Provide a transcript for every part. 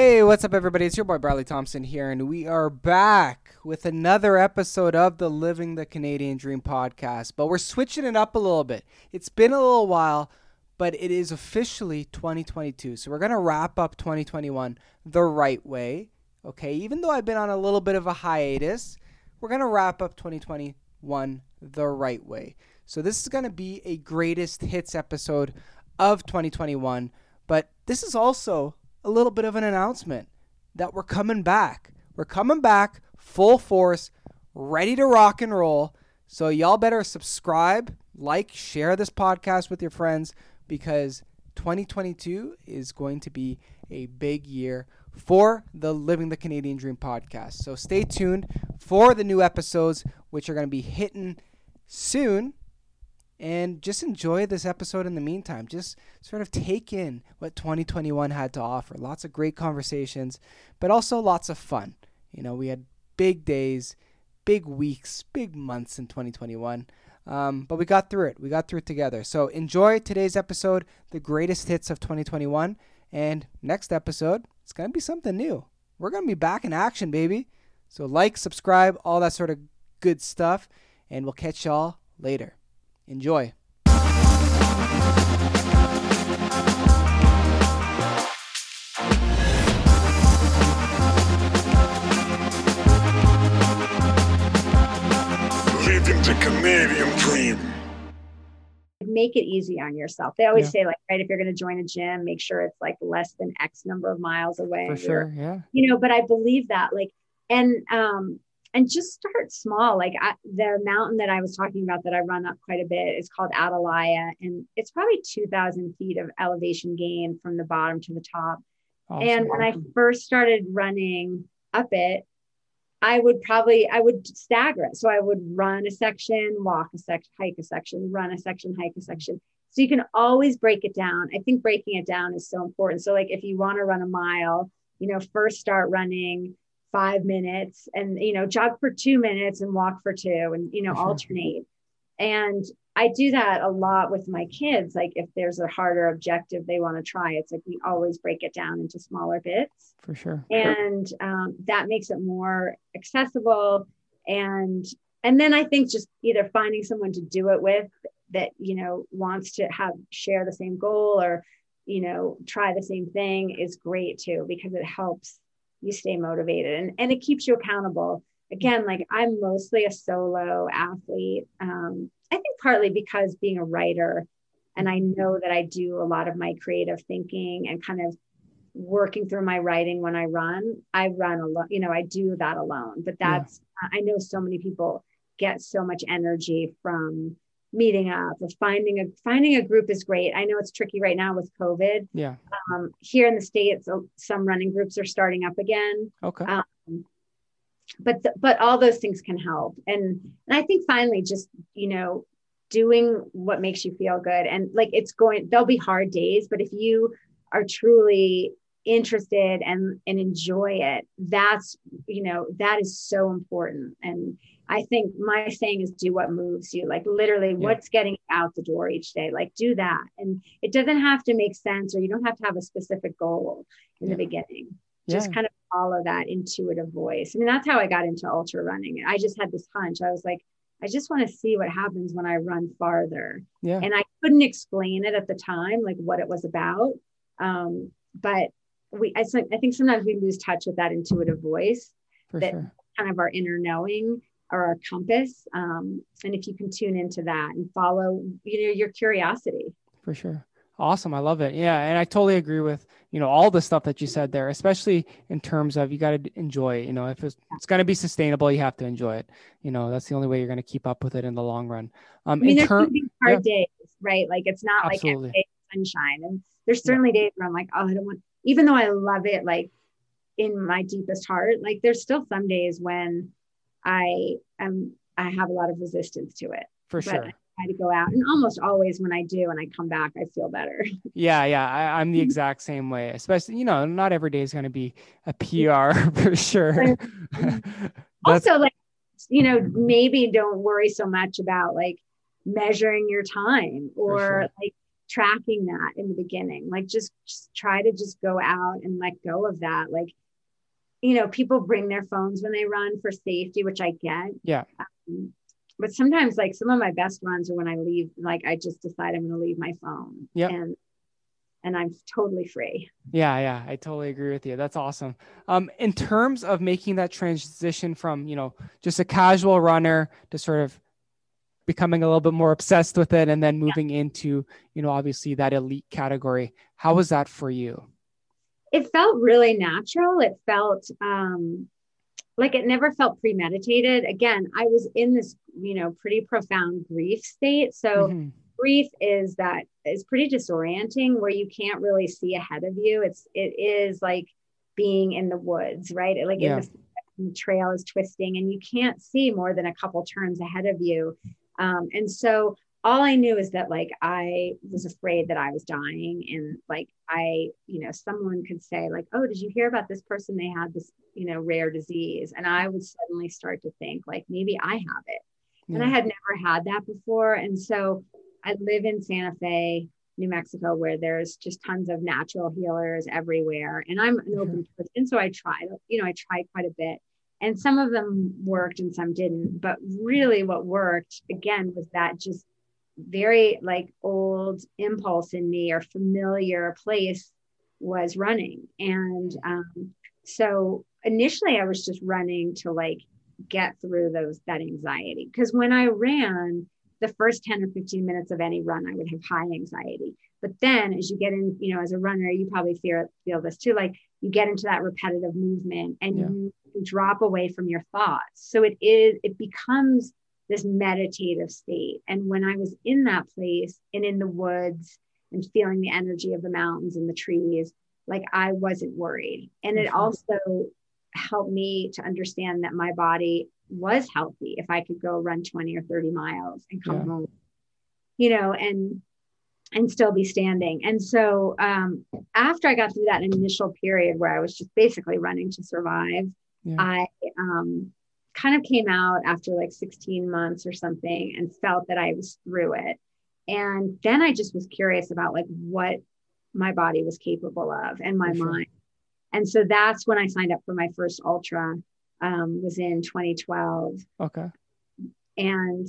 Hey, what's up, everybody? It's your boy Bradley Thompson here, and we are back with another episode of the Living the Canadian Dream podcast. But we're switching it up a little bit. It's been a little while, but it is officially 2022. So we're going to wrap up 2021 the right way. Okay, even though I've been on a little bit of a hiatus, we're going to wrap up 2021 the right way. So this is going to be a greatest hits episode of 2021, but this is also a little bit of an announcement that we're coming back. We're coming back full force, ready to rock and roll. So y'all better subscribe, like, share this podcast with your friends because 2022 is going to be a big year for the Living the Canadian Dream podcast. So stay tuned for the new episodes, which are going to be hitting soon and just enjoy this episode in the meantime. Just sort of take in what 2021 had to offer. Lots of great conversations, but also lots of fun. You know, we had big days, big weeks, big months in 2021. Um, but we got through it. We got through it together. So enjoy today's episode, the greatest hits of 2021. And next episode, it's going to be something new. We're going to be back in action, baby. So like, subscribe, all that sort of good stuff. And we'll catch y'all later. Enjoy. Living the Canadian dream. make it easy on yourself. They always Yeah. say, like, right, if you're going to join a gym, make sure it's like less than X number of miles away. For sure. Yeah. You know, but I believe that, like, and um, and just start small. Like I, the mountain that I was talking about that I run up quite a bit is called Atalaya, and it's probably two thousand feet of elevation gain from the bottom to the top. Awesome. And when I first started running up it, I would probably I would stagger it. So I would run a section, walk a section, hike a section, run a section, hike a section. So you can always break it down. I think breaking it down is so important. So like if you want to run a mile, you know, first start running five minutes and you know jog for two minutes and walk for two and you know sure. alternate. And I do that a lot with my kids. Like if there's a harder objective they want to try, it's like we always break it down into smaller bits For sure. and um, that makes it more accessible and and then i think just either finding someone to do it with that you know wants to have share the same goal or you know try the same thing is great too because it helps you stay motivated and, and it keeps you accountable again like i'm mostly a solo athlete um, i think partly because being a writer and i know that i do a lot of my creative thinking and kind of working through my writing when I run. I run alone, you know, I do that alone. But Yeah. that's, I know so many people get so much energy from meeting up or finding a finding a group is great. I know it's tricky right now with COVID. Yeah. Um, here in the states, uh, some running groups are starting up again Okay. um, but th- but all those things can help and and i think finally just you know doing what makes you feel good and like it's going there'll be hard days but if you are truly interested and and enjoy it that's you know that is so important and i think my saying is do what moves you like literally what's getting out the door each day like do that and it doesn't have to make sense or you don't have to have a specific goal in Yeah. the beginning Yeah. just kind of follow that intuitive voice. I mean, that's how I got into ultra running. I just had this hunch. I was like, I just want to see what happens when I run farther. Yeah. And I couldn't explain it at the time, like what it was about. Um, but we, I, think- I think sometimes we lose touch with that intuitive voice, For that- sure. kind of our inner knowing or our compass. Um, and if you can tune into that and follow, you know, your curiosity. For sure. Awesome. I love it. Yeah. And I totally agree with, you know, all the stuff that you said there, especially in terms of you got to enjoy it. You know, if it's, it's going to be sustainable, you have to enjoy it. You know, that's the only way you're going to keep up with it in the long run. Um, I mean, in there's be hard days, right? Like it's not like Absolutely. every day sunshine. And there's certainly days where I'm like, oh, I don't want, even though I love it, like in my deepest heart, like there's still some days when I am, I have a lot of resistance to it. for but sure. I try to go out, and almost always when I do, and I come back, I feel better. Yeah, yeah, I, I'm the mm-hmm. exact same way. Especially, you know, not every day is going to be a PR for sure. Also, like you know, maybe don't worry so much about like measuring your time or sure. like tracking that in the beginning like just, just try to just go out and let go of that. Like you know people bring their phones when they run for safety which i get. Yeah. Um, but sometimes like some of my best runs are when i leave like i just decide i'm going to leave my phone. Yeah and and i'm totally free. Yeah yeah i totally agree with you. That's awesome. Um in terms of making that transition from you know just a casual runner to sort of becoming a little bit more obsessed with it and then moving yeah. into you know obviously that elite category. How was that for you? It felt really natural. It felt um like it never felt premeditated. Again i was in this you know pretty profound grief state. So mm-hmm. grief is that is pretty disorienting where you can't really see ahead of you. It's it is like being in the woods right? Like yeah. in the trail is twisting and you can't see more than a couple turns ahead of you um, and so all I knew is that like I was afraid that I was dying. And like I, you know, someone could say, like, oh, did you hear about this person? They had this, you know, rare disease. And I would suddenly start to think, like, maybe I have it. Yeah. And I had never had that before. And so I live in Santa Fe, New Mexico, where there's just tons of natural healers everywhere. And I'm an open person. So I tried, you know, I tried quite a bit and some of them worked and some didn't. But really what worked again was that just very like old impulse in me or familiar place was running. And um, so initially i was just running to like get through those that anxiety. Because when i ran the first 10 or 15 minutes of any run i would have high anxiety but then as you get in you know as a runner you probably feel feel this too like you get into that repetitive movement and yeah. you drop away from your thoughts. So it is, it becomes this meditative state. And when I was in that place and in the woods and feeling the energy of the mountains and the trees, like I wasn't worried. And it also helped me to understand that my body was healthy if I could go run 20 or 30 miles and come yeah. home, you know, and and still be standing. And so um, after I got through that initial period where I was just basically running to survive, yeah. I um, kind of came out after like 16 months or something and felt that I was through it. And then I just was curious about like what my body was capable of and my sure. mind. And so that's when I signed up for my first ultra um, was in 2012. Okay. And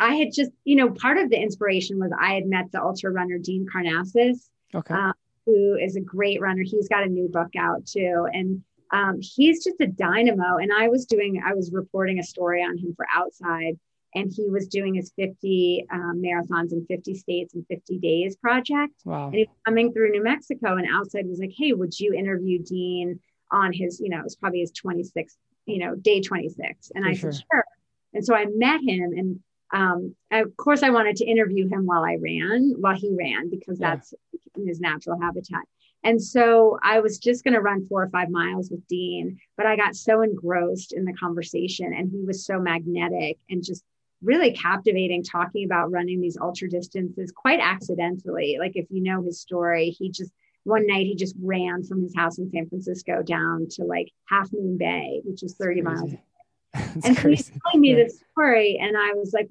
I had just, you know, part of the inspiration was I had met the ultra runner Dean Karnazes, okay. Uh, who is a great runner. He's got a new book out too. And um, he's just a dynamo. And I was doing, I was reporting a story on him for Outside, and he was doing his 50 um, marathons in 50 states in 50 days project. Wow. And he was coming through New Mexico, and Outside was like, hey, would you interview Dean on his, you know, it was probably his 26th, you know, day 26. And for I sure. said, sure. And so I met him and um, of course, I wanted to interview him while I ran, while he ran, because yeah. that's his natural habitat. And so I was just going to run four or five miles with Dean, but I got so engrossed in the conversation and he was so magnetic and just really captivating talking about running these ultra distances quite accidentally. Like if you know his story, he just one night he just ran from his house in San Francisco down to like Half Moon Bay, which is 30 miles. and so he's telling me yeah. this story, and I was like,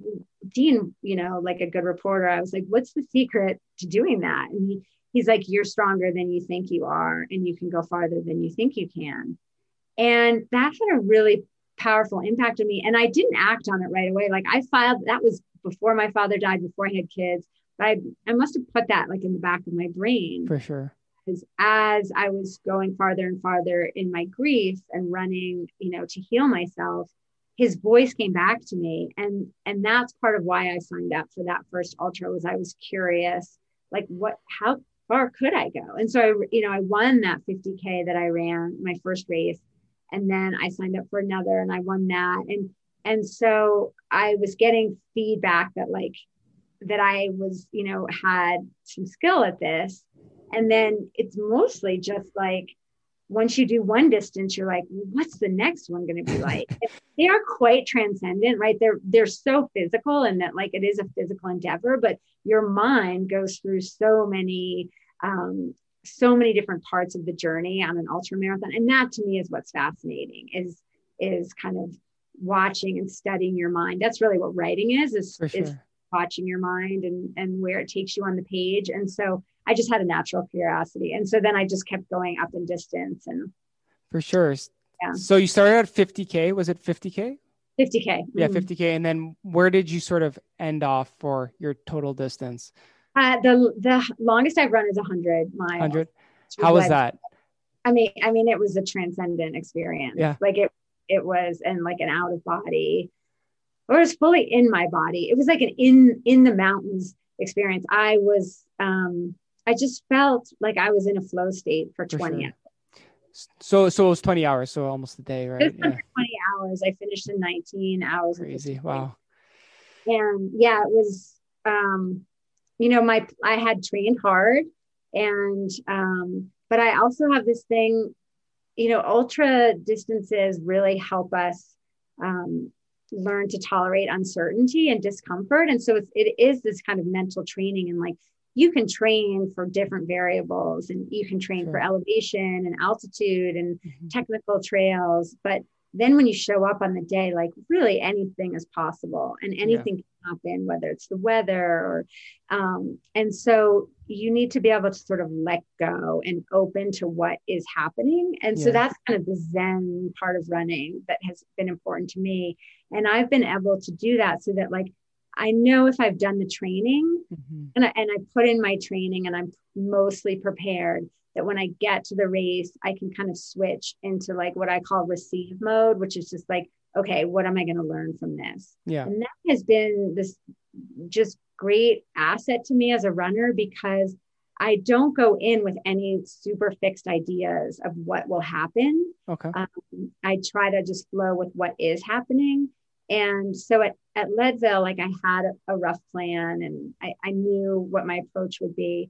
Dean, you know, like a good reporter, I was like, what's the secret to doing that? And he he's like, you're stronger than you think you are, and you can go farther than you think you can. And that had a really powerful impact on me. And I didn't act on it right away. Like I filed, that was before my father died, before I had kids. But I, I must have put that like in the back of my brain. For sure. Because as I was going farther and farther in my grief and running, you know, to heal myself, his voice came back to me. And and that's part of why I signed up for that first ultra was I was curious, like what how far could I go? And so I, you know, I won that 50K that I ran my first race. And then I signed up for another and I won that. And and so I was getting feedback that like that I was, you know, had some skill at this. And then it's mostly just like once you do one distance, you're like, what's the next one going to be like? they are quite transcendent, right? They're they're so physical, and that like it is a physical endeavor, but your mind goes through so many um, so many different parts of the journey on an ultra marathon, and that to me is what's fascinating. Is is kind of watching and studying your mind. That's really what writing is. Is, sure. is watching your mind and and where it takes you on the page. And so i just had a natural curiosity. And so then i just kept going up in distance and for sure. Yeah. so you started at 50k was it 50k 50k yeah Mhm. 50k and then where did you sort of end off for your total distance? Uh, the the longest i've run is 100 miles. 100 how was that? I mean, I mean, it was a transcendent experience. Yeah. Like it, it was, and like an out of body, or it was fully in my body. It was like an in in the mountains experience. I was, um, I just felt like I was in a flow state for For 20 sure. hours. so so it was 20 hours so almost a day right yeah 20 hours. I finished in 19 hours. crazy wow and yeah it was um you know my i had trained hard and um but i also have this thing you know ultra distances really help us um learn to tolerate uncertainty and discomfort. And so it's, it is this kind of mental training and like you can train for different variables and you can train for elevation and altitude and Mhm. technical trails. But then when you show up on the day like really anything is possible and anything can happen whether it's the weather or um, and so you need to be able to sort of let go and open to what is happening. And so that's kind of the zen part of running that has been important to me and i've been able to do that so that like i know if i've done the training Mhm. and I, and I put in my training and I'm mostly prepared that when I get to the race, I can kind of switch into like what I call receive mode, which is just like, okay, what am I going to learn from this? yeah And that has been this just great asset to me as a runner because I don't go in with any super fixed ideas of what will happen. okay Um, I try to just flow with what is happening. And so at, at Leadville, like I had a, a rough plan and I, I knew what my approach would be.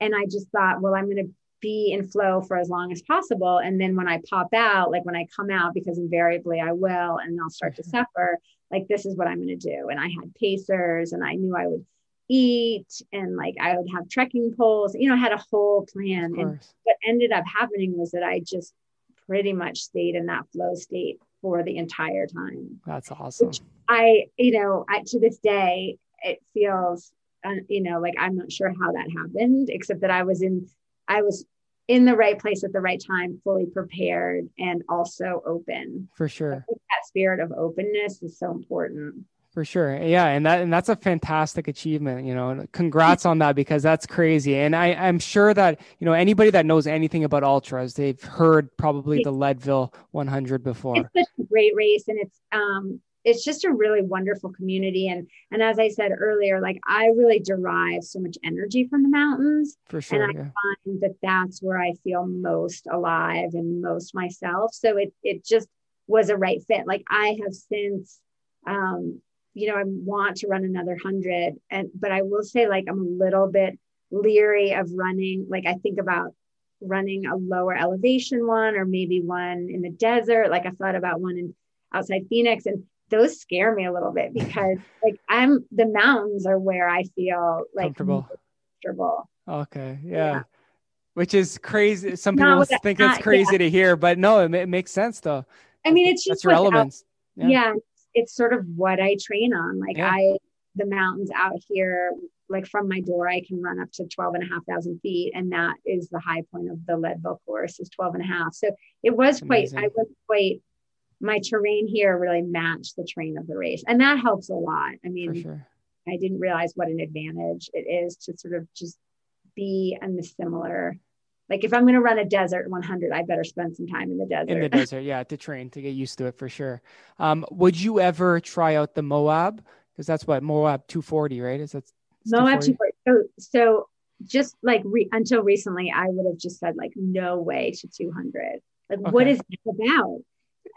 And I just thought, well, I'm going to be in flow for as long as possible. And then when I pop out, like when I come out, because invariably I will, and I'll start to Mhm. suffer, like this is what I'm going to do. And I had pacers and I knew I would eat and like I would have trekking poles, you know, I had a whole plan. And what ended up happening was that I just pretty much stayed in that flow state for the entire time. that's awesome I, you know, I, to this day, it feels, uh, you know, like I'm not sure how that happened, except that I was in, I was in the right place at the right time, fully prepared and also open. for sure that spirit of openness is so important. For sure. Yeah. And that and that's a fantastic achievement, you know. and Congrats on that because that's crazy. And I, I'm sure that, you know, anybody that knows anything about ultras, they've heard probably the Leadville 100 before. it's such a great race and it's um it's just a really wonderful community and and as i said earlier like i really derive so much energy from the mountains For sure. And I- yeah. find that that's where i feel most alive and most myself so it it just was a right fit like i have since um you know i want to run another 100 and but i will say like i'm a little bit leery of running like i think about running a lower elevation one or maybe one in the desert like i thought about one in outside phoenix and those scare me a little bit because like i'm the mountains are where i feel like Comfortable. comfortable Okay. Yeah. Yeah. Which is crazy. Some people think not- it's crazy to hear, but no, it, it makes sense though. i mean it's That's just your what's out- elements. yeah. Yeah. It's sort of what i train on like Yeah. i the mountains out here like from my door i can run up to 12 and a half thousand feet and that is the high point of the leadville course is 12 and a half so it was quite Amazing. i was quite my terrain here really matched the terrain of the race and that helps a lot i mean sure. I didn't realize what an advantage it is to sort of just be in the similar. Like if I'm going to run a desert 100, I better spend some time in the desert. In the desert. Yeah. To train, to get used to it for sure. Um, would you ever try out the Moab? Because that's what Moab 240, right? Is that Moab 240? 240. So, so just like re- until recently, I would have just said like no way to 200. Like what Okay. is that about?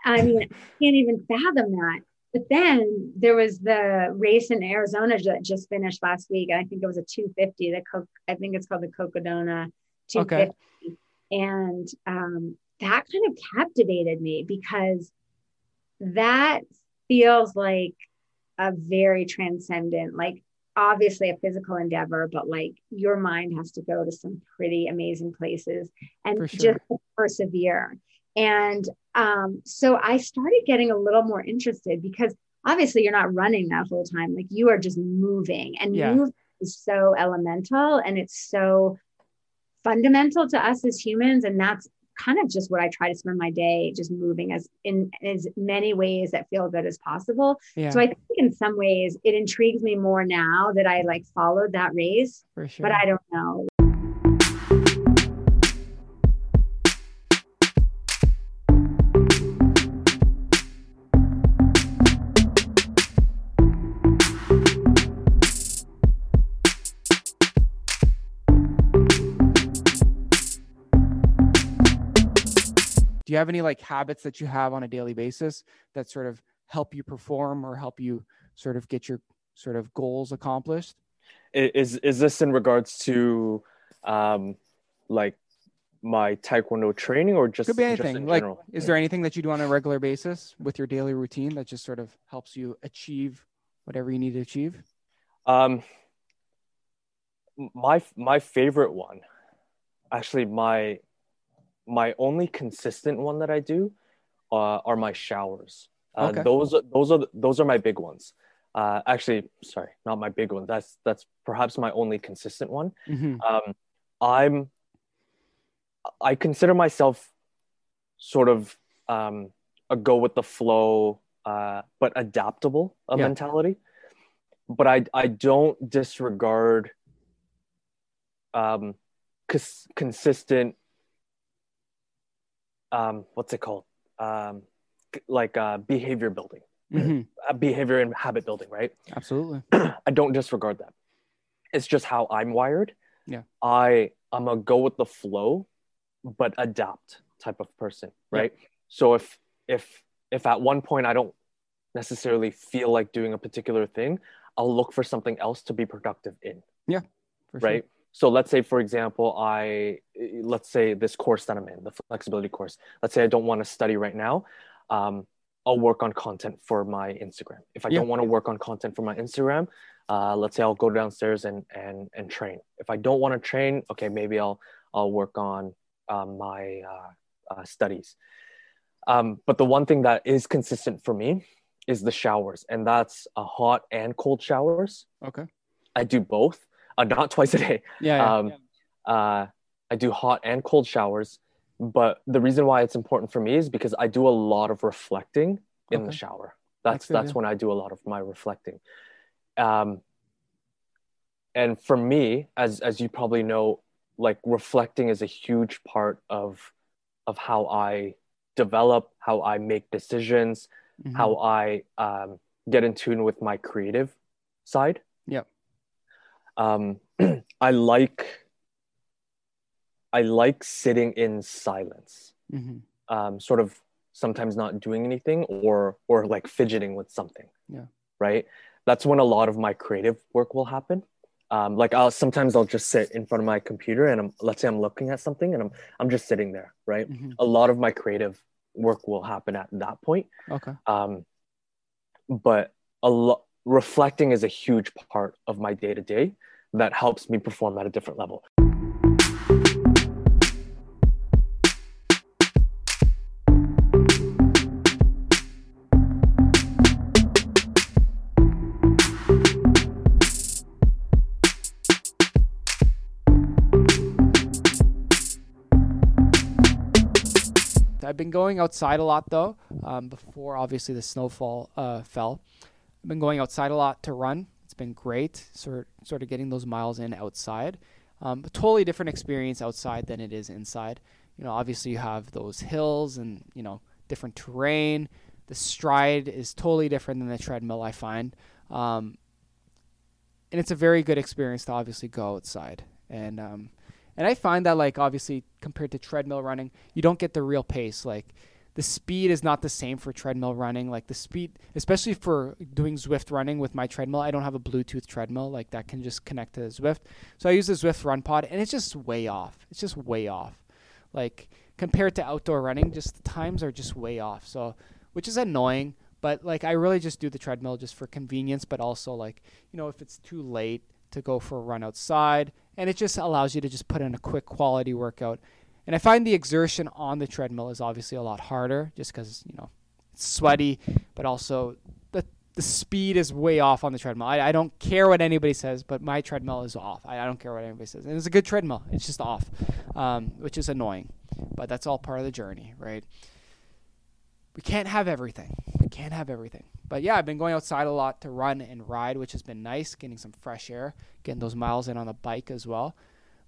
I mean, I can't even fathom that. But then there was the race in Arizona that just finished last week. and I think it was a 250. The Co- I think it's called the Cocodona 250. And um, that kind of captivated me because that feels like a very transcendent, like obviously a physical endeavor, but like your mind has to go to some pretty amazing places and sure. just persevere. And um, so I started getting a little more interested because obviously you're not running that whole time. Like you are just moving and Yeah. movement is so elemental and it's so fundamental to us as humans. And that's kind of just what I try to spend my day just moving as in as many ways that feel good as possible. Yeah, So I think in some ways it intrigues me more now that I like followed that race, for sure. but I don't know. You have any like habits that you have on a daily basis that sort of help you perform or help you sort of get your sort of goals accomplished? Is is this in regards to um like my taekwondo training or just Could be just anything. in Like, general? is there anything that you do on a regular basis with your daily routine that just sort of helps you achieve whatever you need to achieve? Um, my my favorite one, actually, my my only consistent one that I do, uh, are my showers. Uh, Okay. Those those are those are my big ones. Uh, actually, sorry, not my big one. That's that's perhaps my only consistent one. Mm-hmm. Um, I'm I consider myself sort of um, a go with the flow, uh, but adaptable a Yeah. mentality. But I I don't disregard um, cons- consistent um, what's it called um, like uh, behavior building, Mm-hmm. behavior and habit building, right? Absolutely. I don't disregard that. It's just how I'm wired. Yeah. I I'm a go with the flow, but adapt type of person, Yeah. right? So if if if at one point I don't necessarily feel like doing a particular thing, I'll look for something else to be productive in, Yeah, For sure. So let's say, for example, I let's say this course that I'm in, the flexibility course. Let's say I don't want to study right now. Um, I'll work on content for my Instagram. If I Yeah. don't want to work on content for my Instagram, uh, let's say I'll go downstairs and and and train. If I don't want to train, okay, maybe I'll I'll work on um, my uh, uh, studies. Um, but the one thing that is consistent for me is the showers, and that's a hot and cold showers. Okay. I do both, uh, not twice a day. Yeah. yeah. Um, uh, I do hot and cold showers, but the reason why it's important for me is because I do a lot of reflecting in the shower. That's That's that's when I do a lot of my reflecting. Um, and for me, as as you probably know, like reflecting is a huge part of of how I develop, how I make decisions, Mhm. how I um, get in tune with my creative side. Yep. Um, I like I like sitting in silence, Mhm. um, sort of sometimes not doing anything or or like fidgeting with something. Yeah. Right. That's when a lot of my creative work will happen. Um, like I'll sometimes I'll just sit in front of my computer and I'm let's say I'm looking at something and I'm I'm just sitting there. Right. Mhm. A lot of my creative work will happen at that point Okay. um, but a lot reflecting is a huge part of my day to day that helps me perform at a different level. I've been going outside a lot though. Um, before obviously the snowfall uh, fell, been going outside a lot to run. It's been great, sort sort of getting those miles in outside. Um, totally different experience outside than it is inside. You know, obviously you have those hills and you know different terrain. The stride is totally different than the treadmill. I find, um, and it's a very good experience to obviously go outside and um, and I find that like obviously compared to treadmill running, you don't get the real pace. Like the speed is not the same for treadmill running. Like the speed, especially for doing Zwift running with my treadmill, I don't have a Bluetooth treadmill like that can just connect to Zwift. So I use the Zwift Run Pod, and it's just way off. It's just way off. Like compared to outdoor running, just the times are just way off. So which is annoying. But like I really just do the treadmill just for convenience, but also like you know if it's too late to go for a run outside, and it just allows you to just put in a quick quality workout. And I find the exertion on the treadmill is obviously a lot harder just because, you know, it's sweaty, but also the the speed is way off on the treadmill. I, I don't care what anybody says, but my treadmill is off. I, I don't care what anybody says. And it's a good treadmill. It's just off, um, which is annoying. But that's all part of the journey, right? We can't have everything. We can't have everything. But yeah, I've been going outside a lot to run and ride, which has been nice, getting some fresh air, getting those miles in on the bike as well.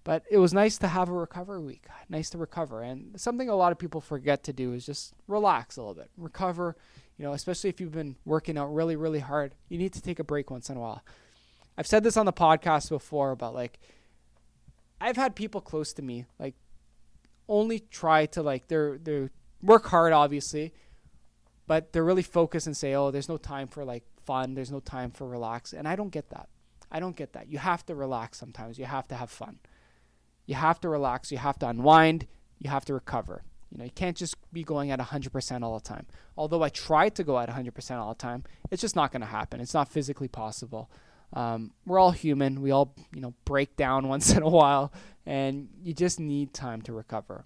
But it was nice to have a recovery week. Nice to recover. And something a lot of people forget to do is just relax a little bit. Recover, you know, especially if you've been working out really, really hard. You need to take a break once in a while. I've said this on the podcast before about like I've had people close to me like only try to like they're they work hard obviously, but they're really focused and say, "Oh, there's no time for like fun. There's no time for relax." And I don't get that. I don't get that. You have to relax sometimes. You have to have fun. You have to relax. You have to unwind. You have to recover. You know, you can't just be going at 100% all the time. Although I try to go at 100% all the time, it's just not going to happen. It's not physically possible. Um, we're all human. We all, you know, break down once in a while, and you just need time to recover.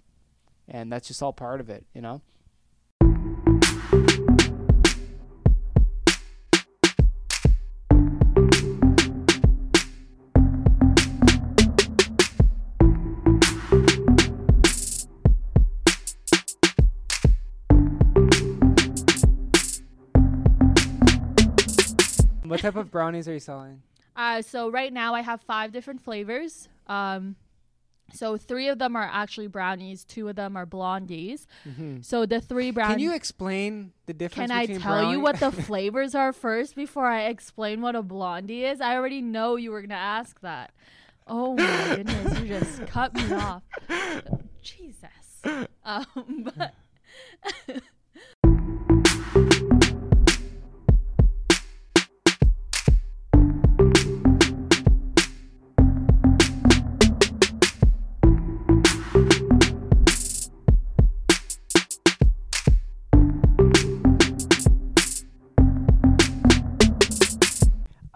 And that's just all part of it, you know? Type of brownies are you selling? Uh, so right now I have five different flavors. Um, so three of them are actually brownies. Two of them are blondies. So the three brownies. Can you explain the difference Can I tell you what the flavors are first before I explain what a blondie is? I already know you were gonna ask that. Oh my goodness, you just cut me off. Jesus. Um, but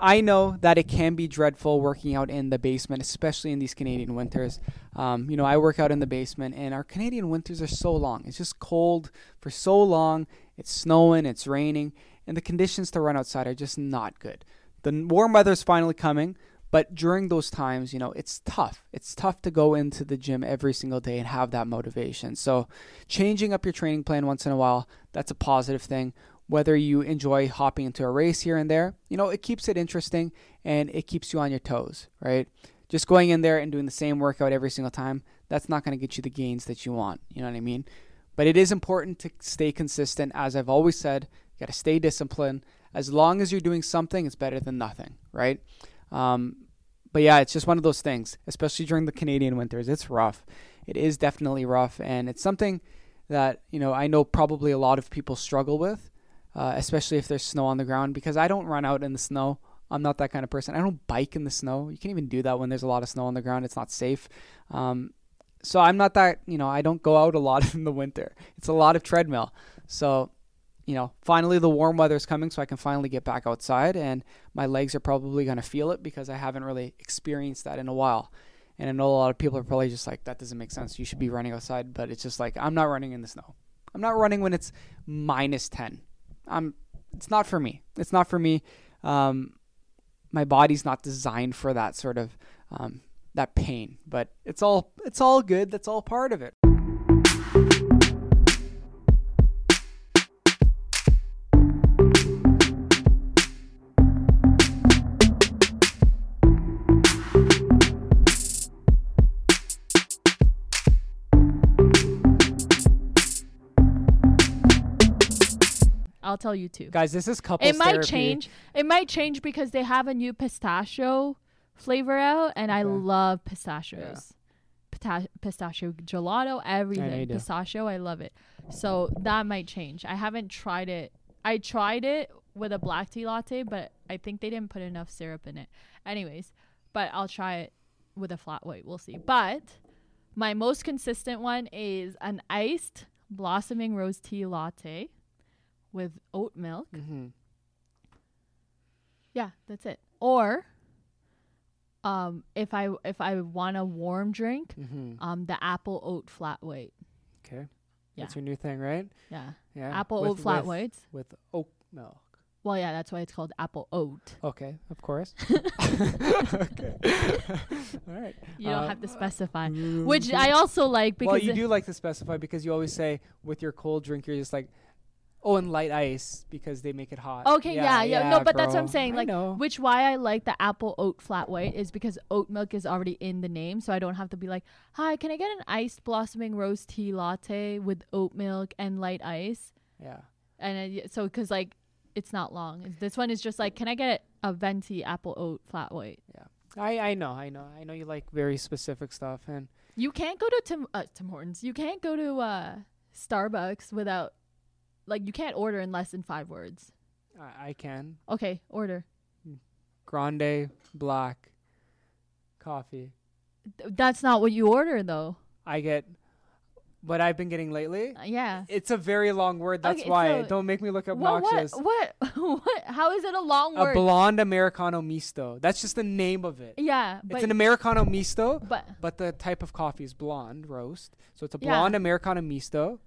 I know that it can be dreadful working out in the basement, especially in these Canadian winters. Um, you know, I work out in the basement, and our Canadian winters are so long. It's just cold for so long. It's snowing, it's raining, and the conditions to run outside are just not good. The warm weather is finally coming, but during those times, you know, it's tough. It's tough to go into the gym every single day and have that motivation. So, changing up your training plan once in a while, that's a positive thing whether you enjoy hopping into a race here and there, you know, it keeps it interesting and it keeps you on your toes, right? Just going in there and doing the same workout every single time, that's not going to get you the gains that you want. You know what I mean? But it is important to stay consistent. As I've always said, you got to stay disciplined. As long as you're doing something, it's better than nothing, right? Um, but yeah, it's just one of those things, especially during the Canadian winters. It's rough. It is definitely rough. And it's something that, you know, I know probably a lot of people struggle with uh, especially if there's snow on the ground, because I don't run out in the snow. I'm not that kind of person. I don't bike in the snow. You can't even do that when there's a lot of snow on the ground. It's not safe. Um, so I'm not that, you know, I don't go out a lot in the winter. It's a lot of treadmill. So, you know, finally the warm weather is coming, so I can finally get back outside, and my legs are probably going to feel it because I haven't really experienced that in a while. And I know a lot of people are probably just like, that doesn't make sense. You should be running outside. But it's just like, I'm not running in the snow. I'm not running when it's minus 10. I'm it's not for me. It's not for me. Um, my body's not designed for that sort of um, that pain. But it's all it's all good. That's all part of it. I'll tell you too. Guys, this is couples It might therapy. change. It might change because they have a new pistachio flavor out, and I love pistachios. Pita- pistachio gelato, everything. do. Pistachio, I love it. So that might change. I haven't tried it. I tried it with a black tea latte, but I think they didn't put enough syrup in it. Anyways, but I'll try it with a flat white. We'll see. But my most consistent one is an iced blossoming rose tea latte with oat milk. Mhm. Yeah, that's it. Or um if I if I want a warm drink, Mhm. um the apple oat flat white. Okay. Yeah. That's your new thing, right? Yeah. Yeah. Apple With- oat flat with- whites. with oat milk. Well, yeah, that's why it's called apple oat. Okay, of course. okay. All right. You don't Uh, have to specify, which I also like because well, you do like to specify because you always say with your cold drink, you're just like, oh, and light ice because they make it hot. Okay, yeah, yeah, no, but that's what I'm saying. Like, which why I like the apple oat flat white is because oat milk is already in the name, so I don't have to be like, "Hi, can I get an iced blossoming rose tea latte with oat milk and light ice?" yeah. And so, because like, it's not long. This one is just like, "Can I get a venti apple oat flat white?" Yeah. I, I know, I know, I know you like very specific stuff, and You can't go to Tim uh, Tim Hortons. You can't go to uh, Starbucks without, like, you can't order in less than five words. I, I can Okay, order. grande black coffee. Th- That's not what you order though. I get what I've been getting lately. Uh, yeah. It's a very long word. That's Okay, why. so- Don't make me look obnoxious. what? What? What? How is it a long A word? A blonde Americano misto. That's just the name of it. yeah, it's an Americano misto, but but the type of coffee is blonde roast. So it's a Yeah. blonde Americano misto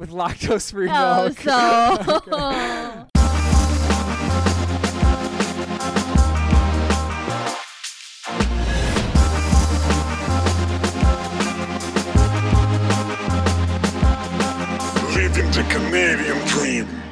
with lactose free oh, milk. so Living the Canadian dream.